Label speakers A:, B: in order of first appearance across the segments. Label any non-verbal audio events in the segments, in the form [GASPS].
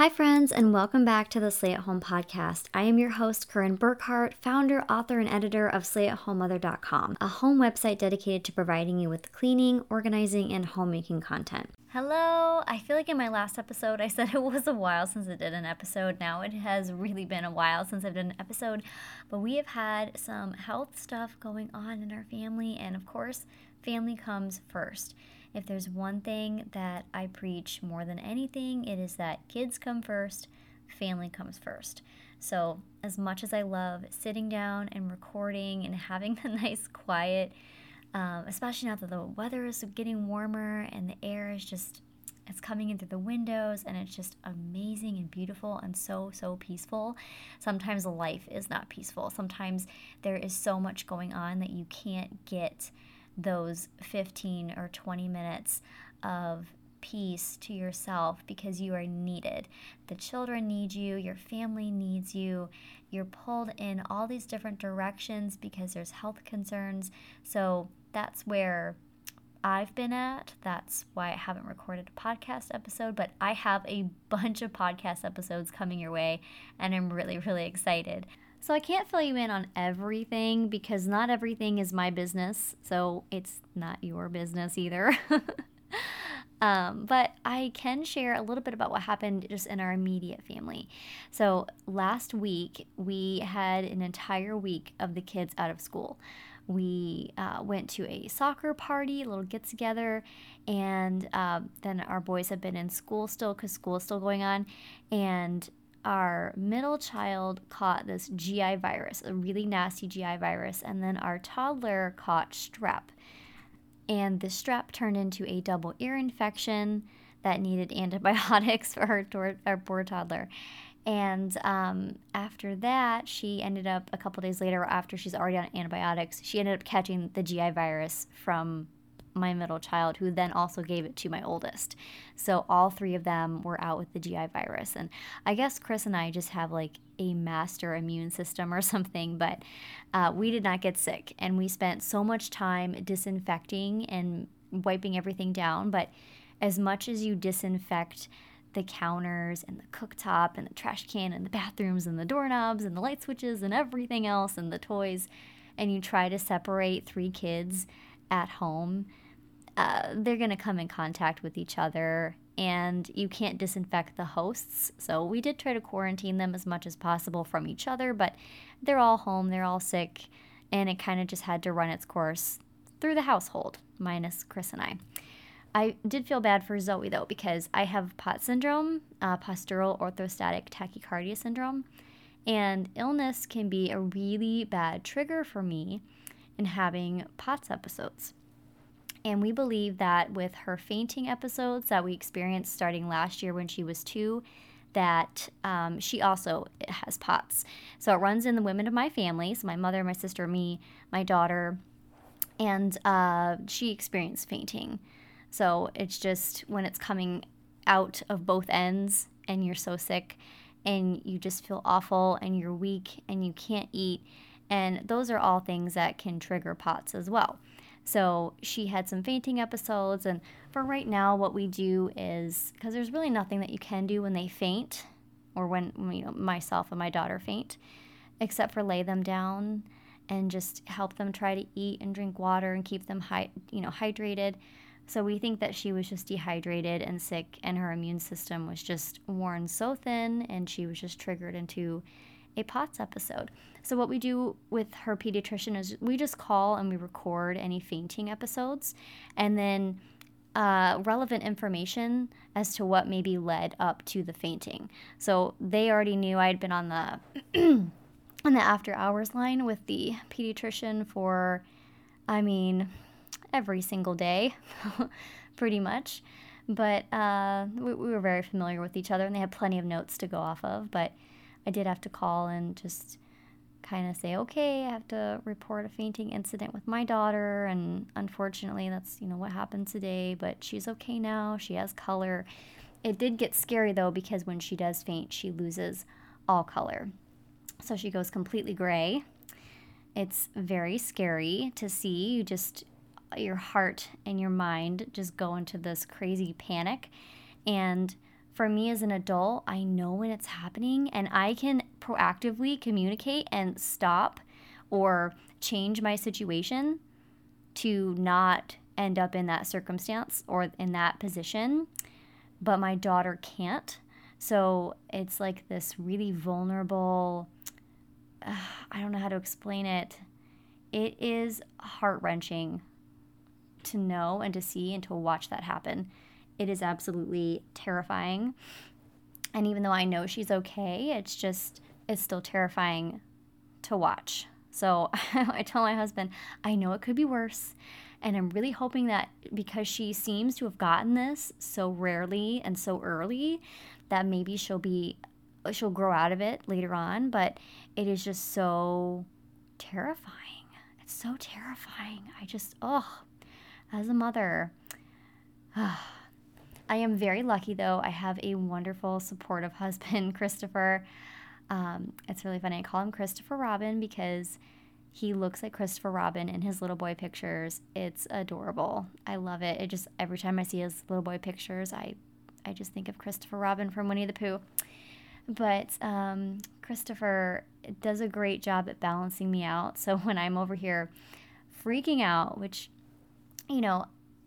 A: Hi, friends, and welcome back to the Slay at Home podcast. I am your host, Corinne Burkhart, founder, author, and editor of SlayAtHomeMother.com, a home website dedicated to providing you with cleaning, organizing, and homemaking content. Hello! I feel like in my last episode I said it was a while since I did an episode. Now it has really been a while since I've done an episode, but we have had some health stuff going on in our family, and of course, family comes first. If there's one thing that I preach more than anything, it is that kids come first, family comes first. So, as much as I love sitting down and recording and [LAUGHS] having the nice quiet, um, especially now that the weather is getting warmer and the air is just it's coming in through the windows and it's just amazing and beautiful and so so peaceful sometimes life is not peaceful sometimes there is so much going on that you can't get those 15 or 20 minutes of peace to yourself because you are needed. The children need you, your family needs you. You're pulled in all these different directions because there's health concerns. So that's where I've been at. That's why I haven't recorded a podcast episode, but I have a [LAUGHS] bunch of podcast episodes coming your way, and I'm really, really excited. So I can't fill you in on everything because not everything is my business. So it's not your business either. [LAUGHS] um, but I can share a little bit about what happened just in our immediate family. So last week, we had an entire week of the kids out of school. We uh, went to a soccer party, a little get together, and uh, then our boys have been in school still because school is still going on. And our middle child caught this GI virus, a really nasty GI virus, and then our toddler caught strep. And the strep turned into a double ear infection that needed [LAUGHS] antibiotics for our, our poor toddler. And um, after that, she ended up a couple days later, after she's already on antibiotics, she ended up catching the GI virus from my middle child, who then also gave it to my oldest. So all three of them were out with the GI virus. And I guess Chris and I just have like a master immune system or [LAUGHS] something, but uh, we did not get sick. And we spent so much time disinfecting and wiping everything down. But as much as you disinfect, the counters and the cooktop and the trash can and the bathrooms and the doorknobs and the light switches and everything else and the toys, and you try to separate three kids at home, uh, they're going to come in contact with each other and you can't disinfect the hosts. So we did try to quarantine them as much as possible from each other, but they're all home, they're all sick, and it kind of just had to run its course through the household, minus Chris and I. I did feel bad for Zoe though, because I have POTS syndrome, uh, postural orthostatic tachycardia syndrome, and illness can be a really bad trigger for me in having POTS episodes. And we believe that with her fainting episodes that we experienced starting last year when she was two, that um, she also has POTS. So it runs in the women of my family, so my mother, my sister, me, my daughter, and uh, she experienced fainting. So it's just when it's coming out of both ends and you're so sick and you just feel awful and you're weak and you can't eat and those are all things that can trigger POTS as well. So she had some fainting episodes. And for right now, what we do is because there's really nothing that you can do when they faint or when you know, myself and my daughter faint, except for lay them down and just help them try to eat and drink water and keep them hy- you know hydrated. So we think that she was just dehydrated and sick, and her immune system was just worn so thin, and she was just triggered into a POTS episode. So, what we do with her pediatrician is we just call and we record any fainting episodes and then uh, relevant information as to what maybe led up to the fainting. So, they already knew I'd been on the. [CLEARS THROAT] on the after hours line with the pediatrician for, I mean, every single day, [LAUGHS] pretty much. But uh, we, we, were very familiar with each other, and they had plenty of notes to go off of. But I did have to call and just kind of say, okay, I have to report a fainting incident with my daughter. And unfortunately, that's, you know, what happened today, but she's okay now. She has color. It did get scary though, because when she does faint, she loses all color. So she goes completely gray. It's very scary to see. You just, your heart and your mind just go into this crazy panic. And for me as an adult, I know when it's happening and I can proactively communicate and stop or change my situation to not end up in that circumstance or in that position. But my daughter can't. So it's like this really vulnerable, uh, [SIGHS] I don't know how to explain it. It is heart wrenching to know and to see and to watch that happen. It is absolutely terrifying. And even though I know she's okay, it's just, it's still terrifying to watch. So [LAUGHS] I tell my husband, I know it could be worse. And I'm really hoping that because she seems to have gotten this so rarely and so early, that maybe she'll be, she'll grow out of it later on. But it is just so terrifying. It's so terrifying. I just, oh, as a mother, [SIGHS] ah, I am very lucky, though. I have a wonderful, supportive [LAUGHS] husband, Christopher. Um, it's really funny. I call him Christopher Robin because he looks like Christopher Robin in his little boy pictures. It's adorable. I love it. It just every time I see his little boy pictures, I I just think of Christopher Robin from Winnie the Pooh. But um, Christopher does a great job at balancing me out. So [LAUGHS] when I'm over here freaking out, which you know,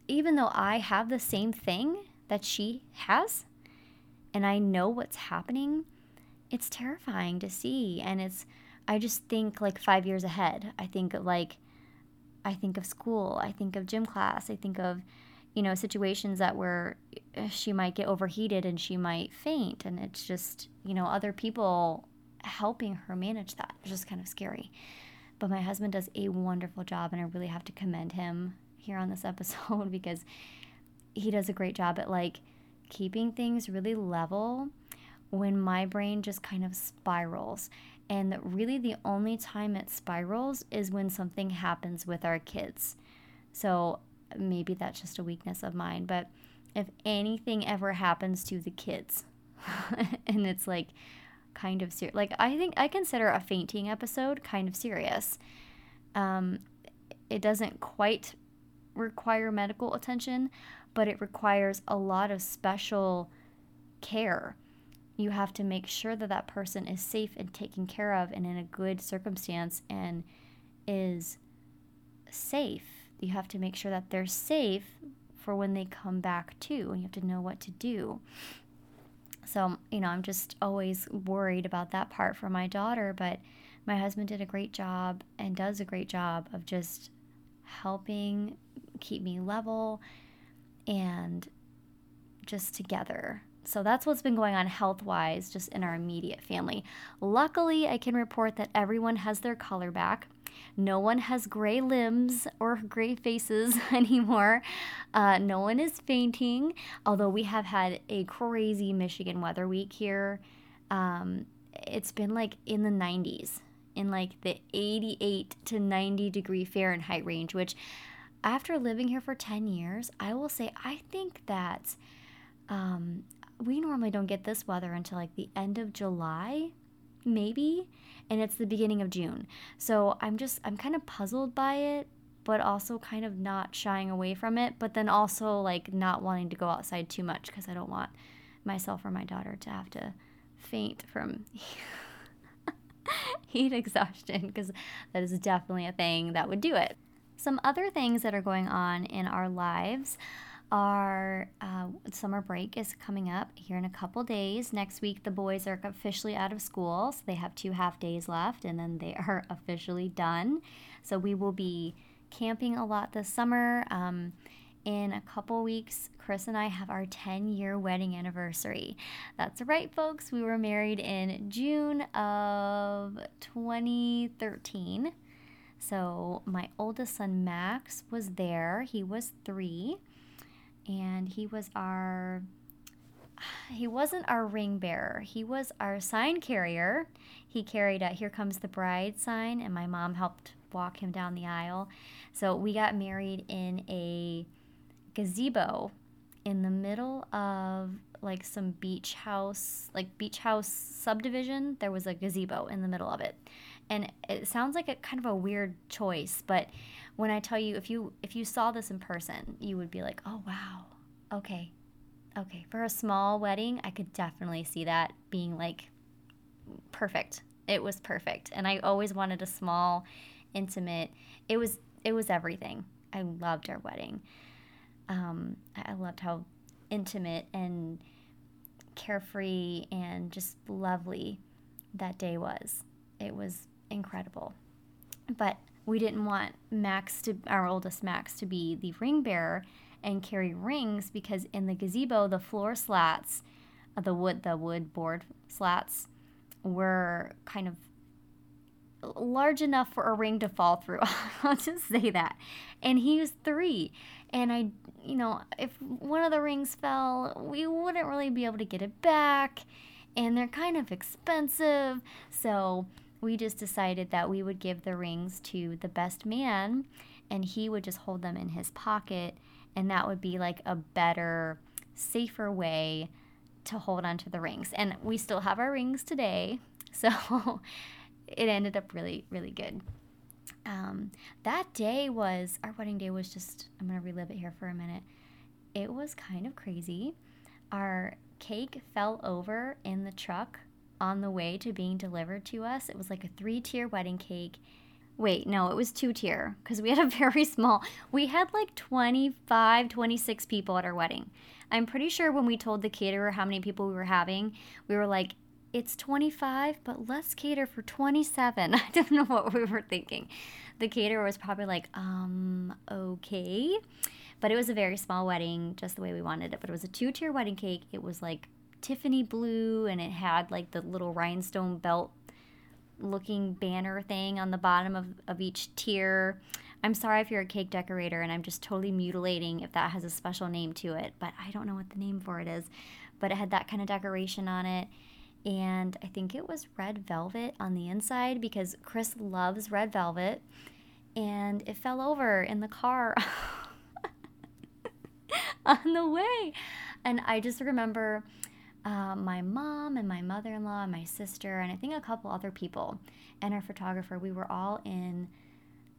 A: even though I have the same thing, that she has and I know what's happening, it's terrifying to see. And it's, I just think like five years ahead. I think of like, I think of school, I think of gym class, I think of, you know, situations that where uh, she might get overheated and she might faint. And it's just, you know, other people helping her manage that. It's just kind of scary. But my husband does a wonderful job, and I really have to commend him here on this [LAUGHS] episode because he does a great job at like keeping things really level when my brain just kind of spirals. And really, the only time it spirals is when something happens with our kids. So maybe that's just a weakness of mine. But if anything ever happens to the kids, [LAUGHS] and it's like kind of serious, like I think I consider a fainting episode kind of serious. Um, it doesn't quite require medical attention, but it requires a lot of special care. You have to make sure that that person is safe and taken care of and in a good circumstance and is safe. You have to make sure that they're safe for when they come back too, and you have to know what to do. So, you know, I'm just always worried about that part for my daughter, but my husband did a great job and does a great job of just helping keep me level and just together. So that's what's been going on health wise, just in our immediate family. Luckily, I can report that everyone has their color back. No one has gray limbs or gray faces [LAUGHS] anymore. Uh, no one is fainting, although we have had a crazy Michigan weather week here. Um, it's been like in the 90s, in like the 88 to 90 degree Fahrenheit range, which after living here for 10 years, I will say I think that um, we normally don't get this weather until like the end of July, maybe, and it's the beginning of June. So I'm just, I'm kind of puzzled by it, but also kind of not shying away from it, but then also like not wanting to go outside too much because I don't want myself or my daughter to have to faint from. [LAUGHS] heat exhaustion because that is definitely a thing that would do it. Some other things that are going on in our lives are uh, summer break is coming up here in a couple days. Next week, the boys are officially out of school, so they have two half days left, and then they are [LAUGHS] officially done. So we will be camping a lot this summer. Um, in a couple weeks, Chris and I have our 10 year wedding anniversary. That's right, folks. We were married in June of 2013. So my oldest son Max was there. He was three, and he was our he wasn't our ring bearer. He was our sign carrier. He carried a "Here Comes the Bride" sign, and my mom helped walk him down the aisle. So we got married in a gazebo in the middle of like some beach house, like beach house subdivision. There was a gazebo in the middle of it and it sounds like a kind of a weird choice but when i tell you if you if you saw this in person you would be like oh wow okay okay, for a small wedding, I could definitely see that being like perfect. It was perfect. And I always wanted a small, intimate. It was it was everything. I loved our wedding. Um, I loved how intimate and carefree and just lovely that day was. It was incredible. But we didn't want Max to our oldest Max to be the ring bearer and carry rings because in the gazebo the floor slats, uh, the wood the wood board slats were kind of large enough for a ring to fall through. [LAUGHS] I'll just say that. And he was three. And I, you know, if one of the rings fell, we wouldn't really be able to get it back. And they're kind of expensive. So we just decided that we would give the rings to the best man and he would just hold them in his pocket. And that would be like a better, safer way to hold onto the rings. And we still have our rings today. [LAUGHS] So it ended up really, really good. Um, that day was, our wedding day was just, I'm going to relive it here for a minute. It was kind of crazy. Our cake fell over in the truck on the way to being delivered to us. It was like a three tier wedding cake. Wait, no, it was two tier because we had a [LAUGHS] very small, we had like 25, 26 people at our wedding. I'm pretty sure when we told the caterer how many people we were having, we were like, it's 25, but let's cater for 27. [LAUGHS] I don't know what we were thinking. The caterer was probably like, um, okay. But it was a very small wedding, just the way we wanted it. But it was a two tier wedding cake. It was like Tiffany blue, and it had like the little rhinestone belt looking banner thing on the bottom of, of each tier. I'm sorry if you're a cake decorator and I'm just totally mutilating if that has a special name to it, but I don't know what the name for it is. But it had that kind of decoration on it and I think it was red velvet on the inside because Chris loves red velvet, and it fell over in the car [LAUGHS] on the way. And I just remember uh, my mom and my mother in law and my sister, and I think a couple other people, and our photographer, we were all in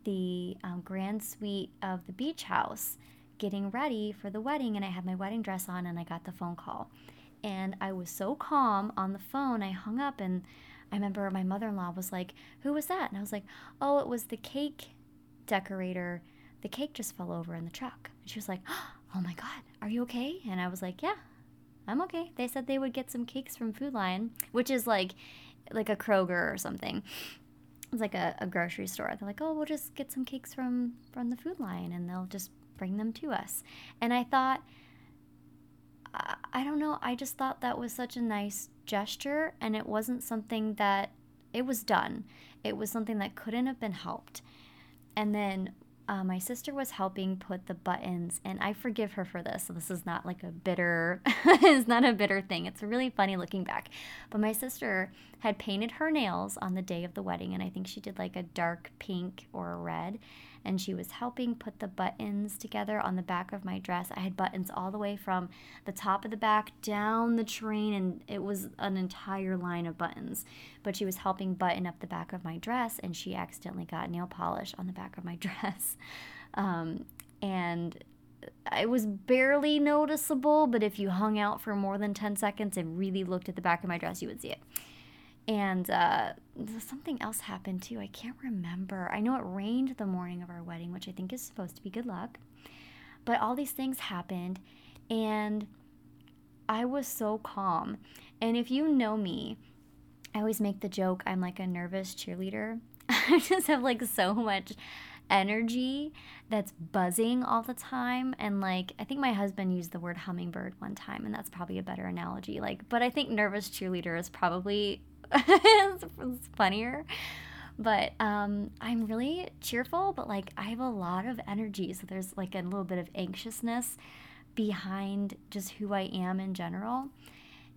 A: the um, grand suite of the beach house getting ready for the wedding, and I had my wedding dress on, and I got the phone call. And I was so calm on the phone, I hung up and I remember my mother in law was like, Who was that? And I was like, Oh, it was the cake decorator. The cake just fell over in the truck. And she was like, [GASPS] Oh my God, are you okay? And I was like, Yeah, I'm okay. They said they would get some cakes from Food Lion, which is like like a Kroger or something. It's like a, a grocery store. They're like, Oh, we'll just get some cakes from from the Food Lion and they'll just bring them to us. And I thought I don't know. I just thought that was such a nice gesture, and it wasn't something that it was done. It was something that couldn't have been helped. And then uh, my sister was helping put the buttons, and I forgive her for this. So this is not like a bitter, [LAUGHS] it's not a bitter thing. It's really funny looking back. But my sister had painted her nails on the day of the wedding, and I think she did like a dark pink or a red and she was helping put the buttons together on the back of my dress. I had buttons all the way from the top of the back down the train, and it was an entire line of buttons. But she was helping button up the back of my dress, and she accidentally got nail polish on the back of my [LAUGHS] dress. Um, and it was barely noticeable, but if you hung out for more than 10 seconds and really looked at the back of my dress, you would see it. And uh, something else happened too. I can't remember. I know it rained the morning of our wedding, which I think is supposed to be good luck. But all these things happened, and I was so calm. And if you know me, I always make the joke I'm like a nervous cheerleader. [LAUGHS] I just have like so much energy that's buzzing all the time and like i think my husband used the word hummingbird one time and that's probably a better analogy like but i think nervous cheerleader is probably [LAUGHS] it's funnier. But um, I'm really cheerful, but like I have a lot of energy. So there's like a little bit of anxiousness behind just who I am in general.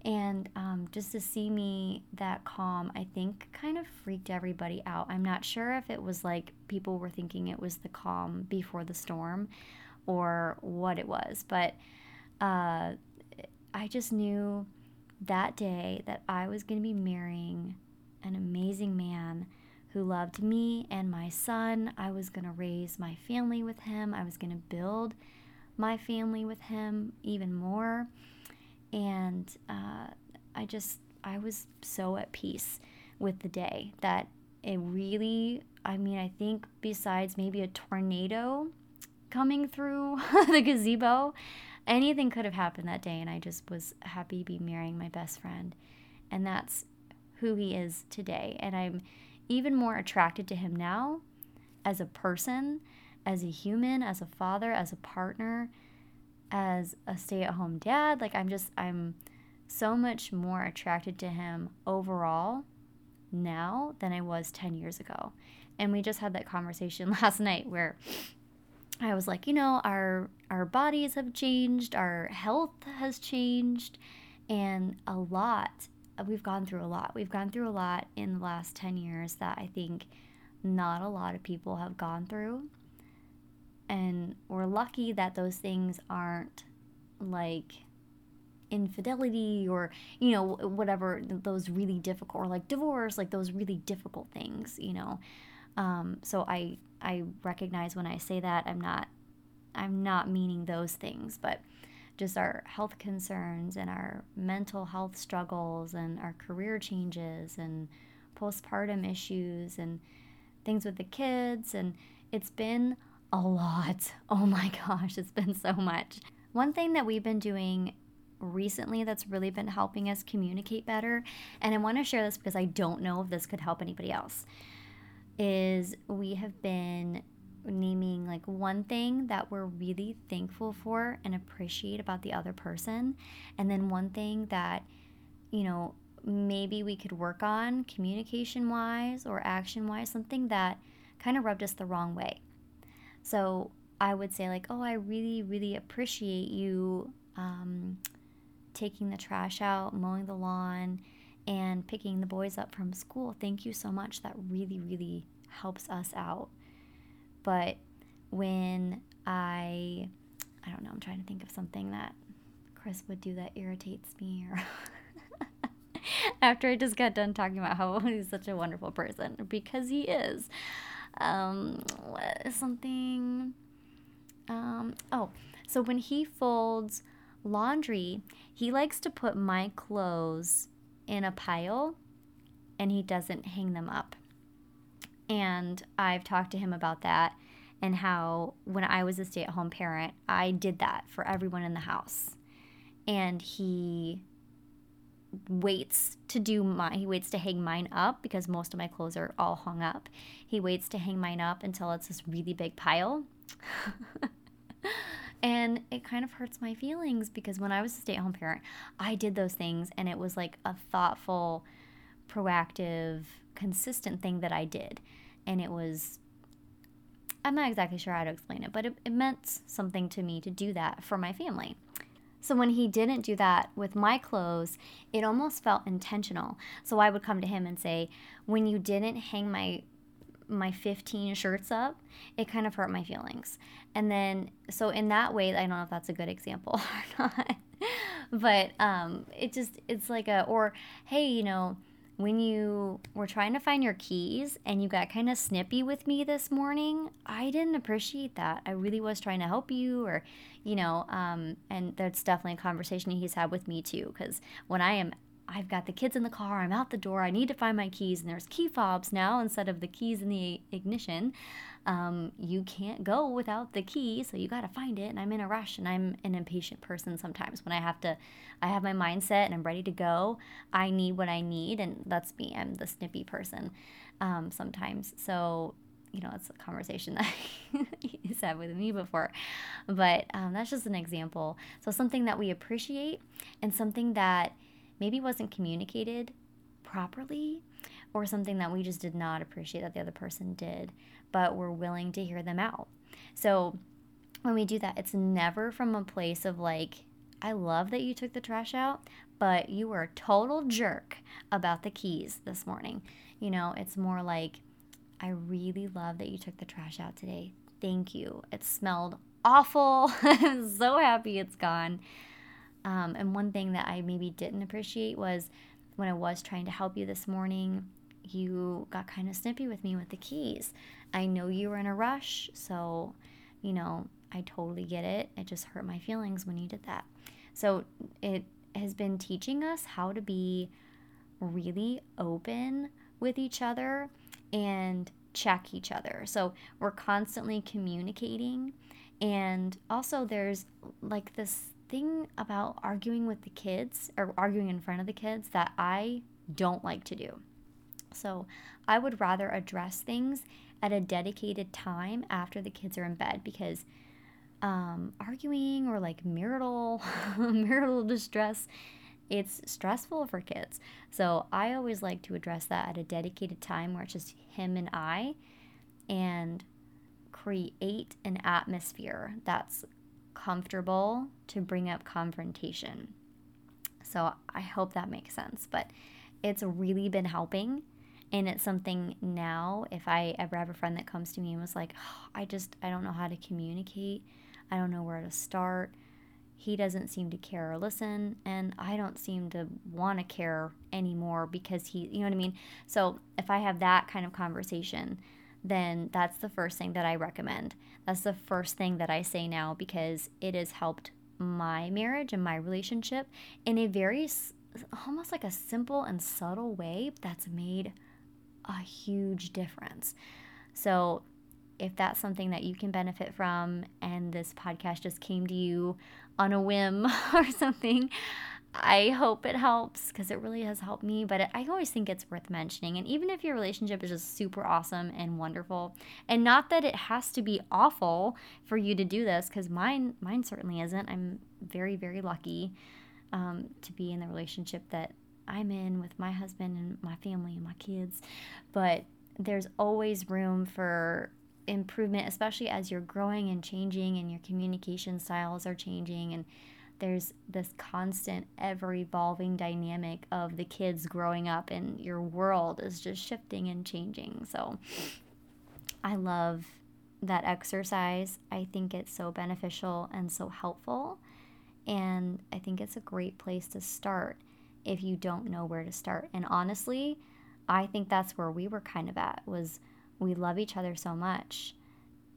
A: And um, just to see me that calm, I think kind of freaked everybody out. I'm not sure if it was like people were thinking it was the calm before the storm or what it was, but uh, I just knew that day that I was going to be marrying an amazing man who loved me and my son. I was going to raise my family with him. I was going to build my family with him even more. and uh, I just, I was so at peace with the day that it really, I mean, I think besides maybe a tornado coming through [LAUGHS] the gazebo, anything could have happened that day. And I just was happy to be marrying my best friend. And that's who he is today. And I'm even more attracted to him now as a person, as a human, as a father, as a partner, as a stay at home dad. Like, I'm just, I'm so much more attracted to him overall now than I was 10 years ago. And we just had that conversation [LAUGHS] last night where I was like, you know, our our bodies have changed, our health has changed, and a lot. We've gone through a lot. We've gone through a lot in the last 10 years that I think not a lot of people have gone through. And we're lucky that those things aren't like infidelity or you know whatever those really difficult or like divorce like those really difficult things you know um, so i i recognize when i say that i'm not i'm not meaning those things but just our health concerns and our mental health struggles and our career changes and postpartum issues and things with the kids. And it's been a lot. [LAUGHS] Oh my gosh it's been so much. One thing that we've been doing recently that's really been helping us communicate better, and I want to share this because I don't know if this could help anybody else, is we have been naming like one thing that we're really thankful for and appreciate about the other person, and then one thing that, you know, maybe we could work on communication wise or action wise, something that kind of rubbed us the wrong way. So I would say, like, oh, I really, really appreciate you um, taking the trash out, mowing the lawn, and picking the boys up from school. Thank you so much. That really, really helps us out. But when I, I don't know, I'm trying to think of something that Chris would do that irritates me or. [LAUGHS] After I just got done talking about how [LAUGHS] he's such a wonderful person, because he is. Um, something. Um, oh, so when he folds laundry, he likes to put my clothes in a pile and he doesn't hang them up. And I've talked to him about that and how when I was a stay at home parent, I did that for everyone in the house. And he waits to do my he waits to hang mine up because most of my clothes are all hung up. He waits to hang mine up until it's this really big pile. [LAUGHS] And it kind of hurts my feelings because when I was a stay at home parent, I did those things and it was like a thoughtful, proactive, consistent thing that I did. And it was, I'm not exactly sure how to explain it, but it, it meant something to me to do that for my family. So when he didn't do that with my clothes, it almost felt intentional. So I would come to him and say, "When you didn't hang my my 15 shirts up, it kind of hurt my feelings. And then, so in that way, I don't know if that's a good example [LAUGHS] or not, but um, it just, it's like a, or hey, you know, when you were trying to find your keys and you got kind of snippy with me this morning, I didn't appreciate that. I really was trying to help you, or, you know, um, and that's definitely a conversation he's had with me too. Because when I am I've got the kids in the car, I'm out the door, I need to find my keys, and there's key fobs now instead of the keys in the ignition. Um, you can't go without the key, so you got to find it. And I'm in a rush, and I'm an impatient person sometimes when I have to, I have my mindset and I'm ready to go. I need what I need, and that's me. I'm the snippy person um, sometimes. So, you know, it's a conversation [LAUGHS] that he's had with me before. But um, that's just an example. So, something that we appreciate and something that maybe wasn't communicated properly or something that we just did not appreciate that the other person did, but we're willing to hear them out. So when we do that, it's never from a place of like, I love that you took the trash out, but you were a total jerk about the keys this morning. You know, it's more like, I really love that you took the trash out today. Thank you. It smelled awful. [LAUGHS] I'm so happy it's gone. Um, and one thing that I maybe didn't appreciate was when I was trying to help you this morning, you got kind of snippy with me with the keys. I know you were in a rush, so, you know, I totally get it. It just hurt my feelings when you did that. So it has been teaching us how to be really open with each other and check each other. So we're constantly communicating. And also, there's like this thing about arguing with the kids or arguing in front of the kids that I don't like to do. So I would rather address things at a dedicated time after the kids are in bed because um, arguing or like marital [LAUGHS] marital distress it's stressful for kids so i always like to address that at a dedicated time where it's just him and i and create an atmosphere that's comfortable to bring up confrontation. So i hope that makes sense but it's really been helping. And it's something now if i ever have a friend that comes to me and was like oh, i just i don't know how to communicate. I don't know where to start. He doesn't seem to care or listen and i don't seem to want to care anymore because he you know what i mean? So if i have that kind of conversation then that's the first thing that i recommend that's the first thing that i say now because it has helped my marriage and my relationship in a very almost like a simple and subtle way that's made a huge difference. So, if that's something that you can benefit from and this podcast just came to you on a whim [LAUGHS] or something, I hope it helps because it really has helped me. But I always think it's worth mentioning. And even if your relationship is just super awesome and wonderful, and not that it has to be awful for you to do this, because mine, mine certainly isn't. I'm very, very lucky um, to be in the relationship that I'm in with my husband and my family and my kids. But there's always room for improvement, especially as you're growing and changing and your communication styles are changing. And there's this constant, ever evolving dynamic of the kids growing up, and your world is just shifting and changing. So I love that exercise. I think it's so beneficial and so helpful. And I think it's a great place to start if you don't know where to start. And honestly, I think that's where we were kind of at was we love each other so much.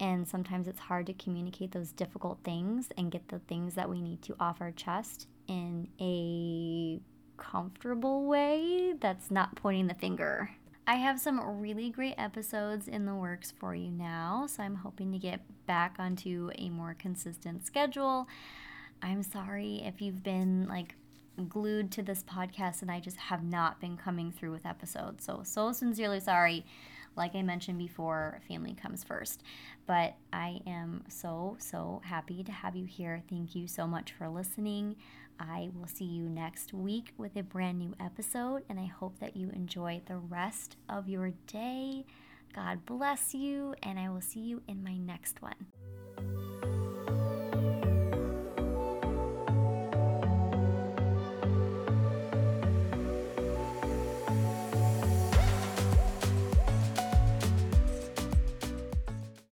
A: And sometimes it's hard to communicate those difficult things and get the things that we need to off our chest in a comfortable way that's not pointing the finger. I have some really great episodes in the works for you now, so I'm hoping to get back onto a more consistent schedule. I'm sorry if you've been like glued to this podcast and I just have not been coming through with episodes. So, so sincerely sorry. Like I mentioned before, family comes first. But I am so, so happy to have you here. Thank you so much for listening. I will see you next week with a brand new episode, and I hope that you enjoy the rest of your day. God bless you, and I will see you in my next one.